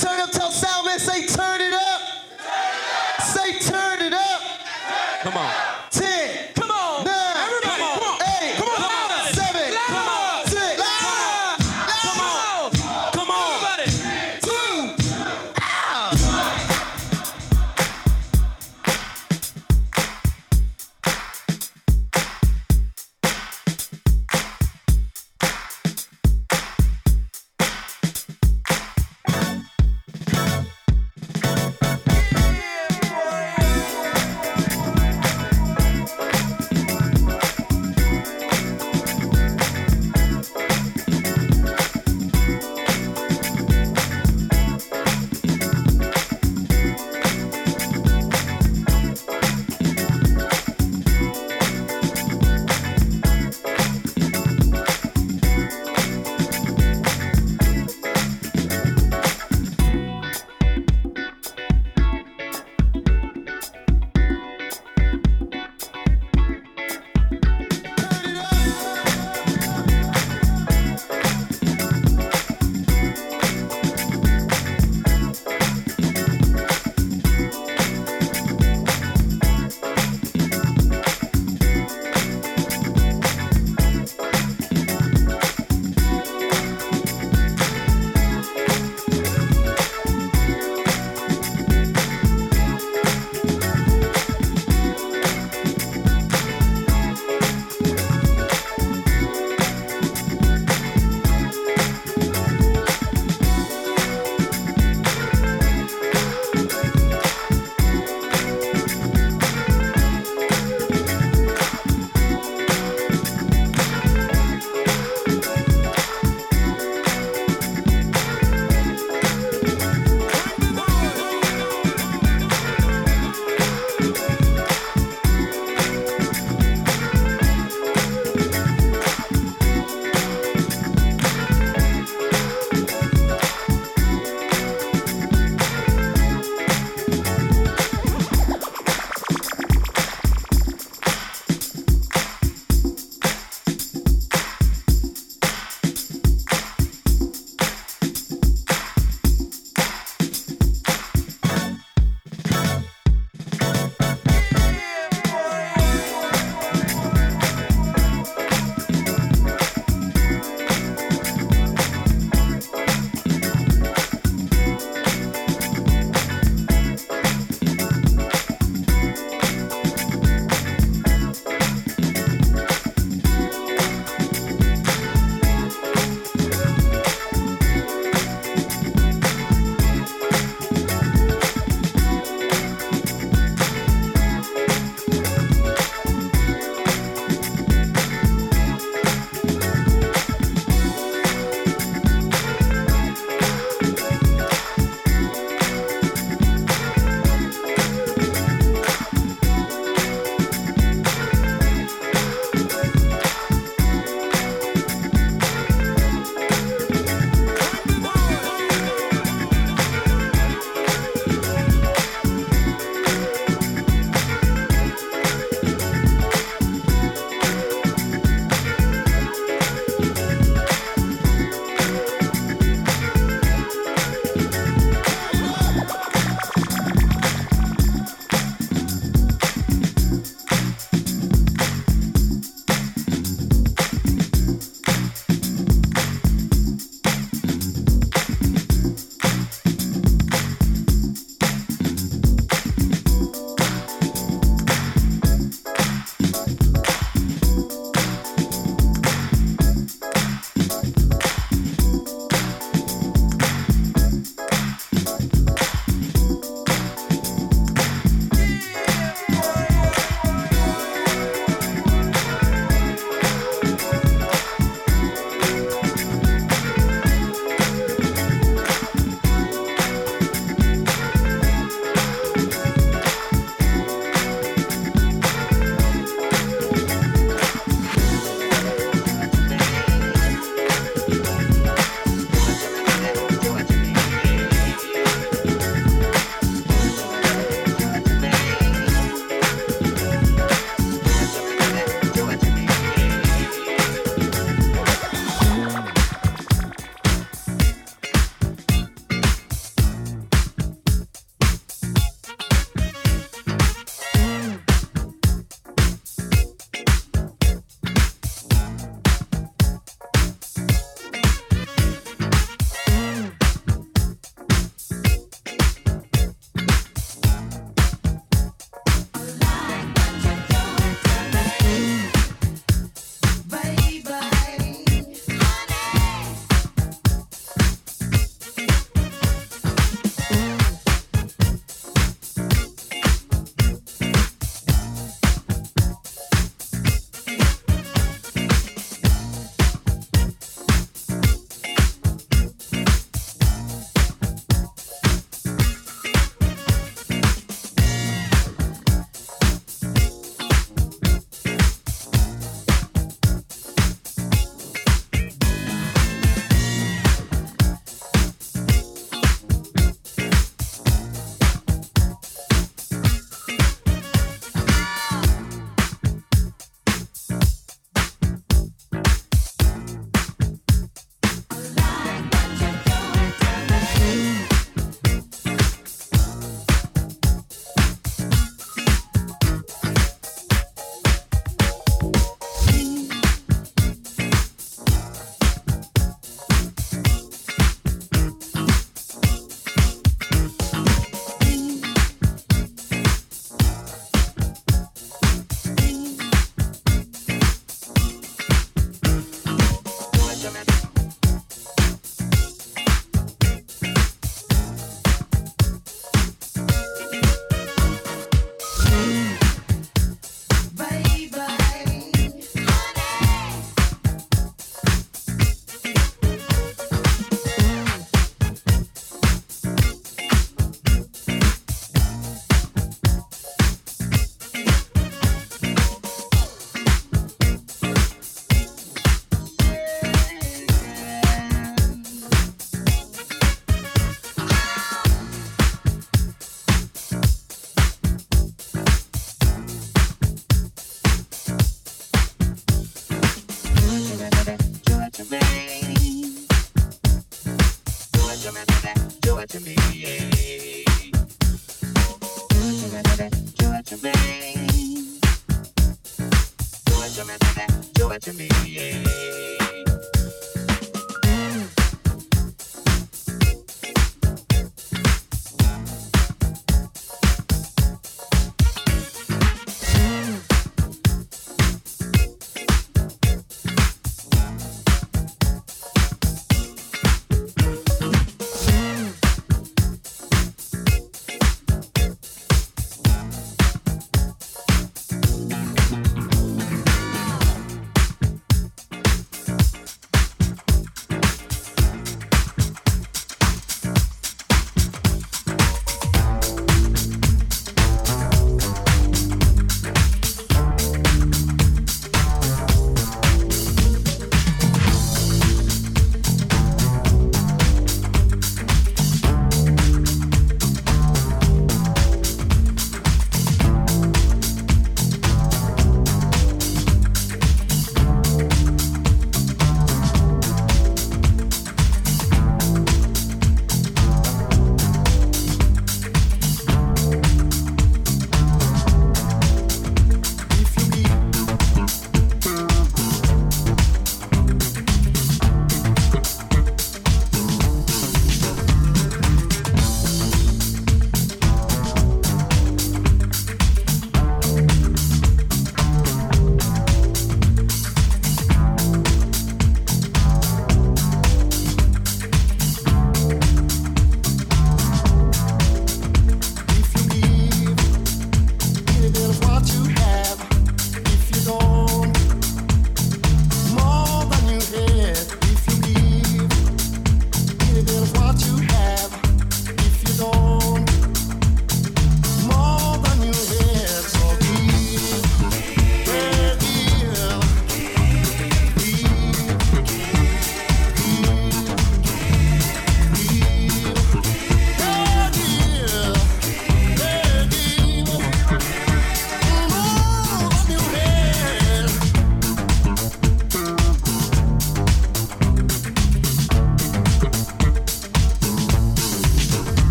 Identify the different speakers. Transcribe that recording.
Speaker 1: turn up. to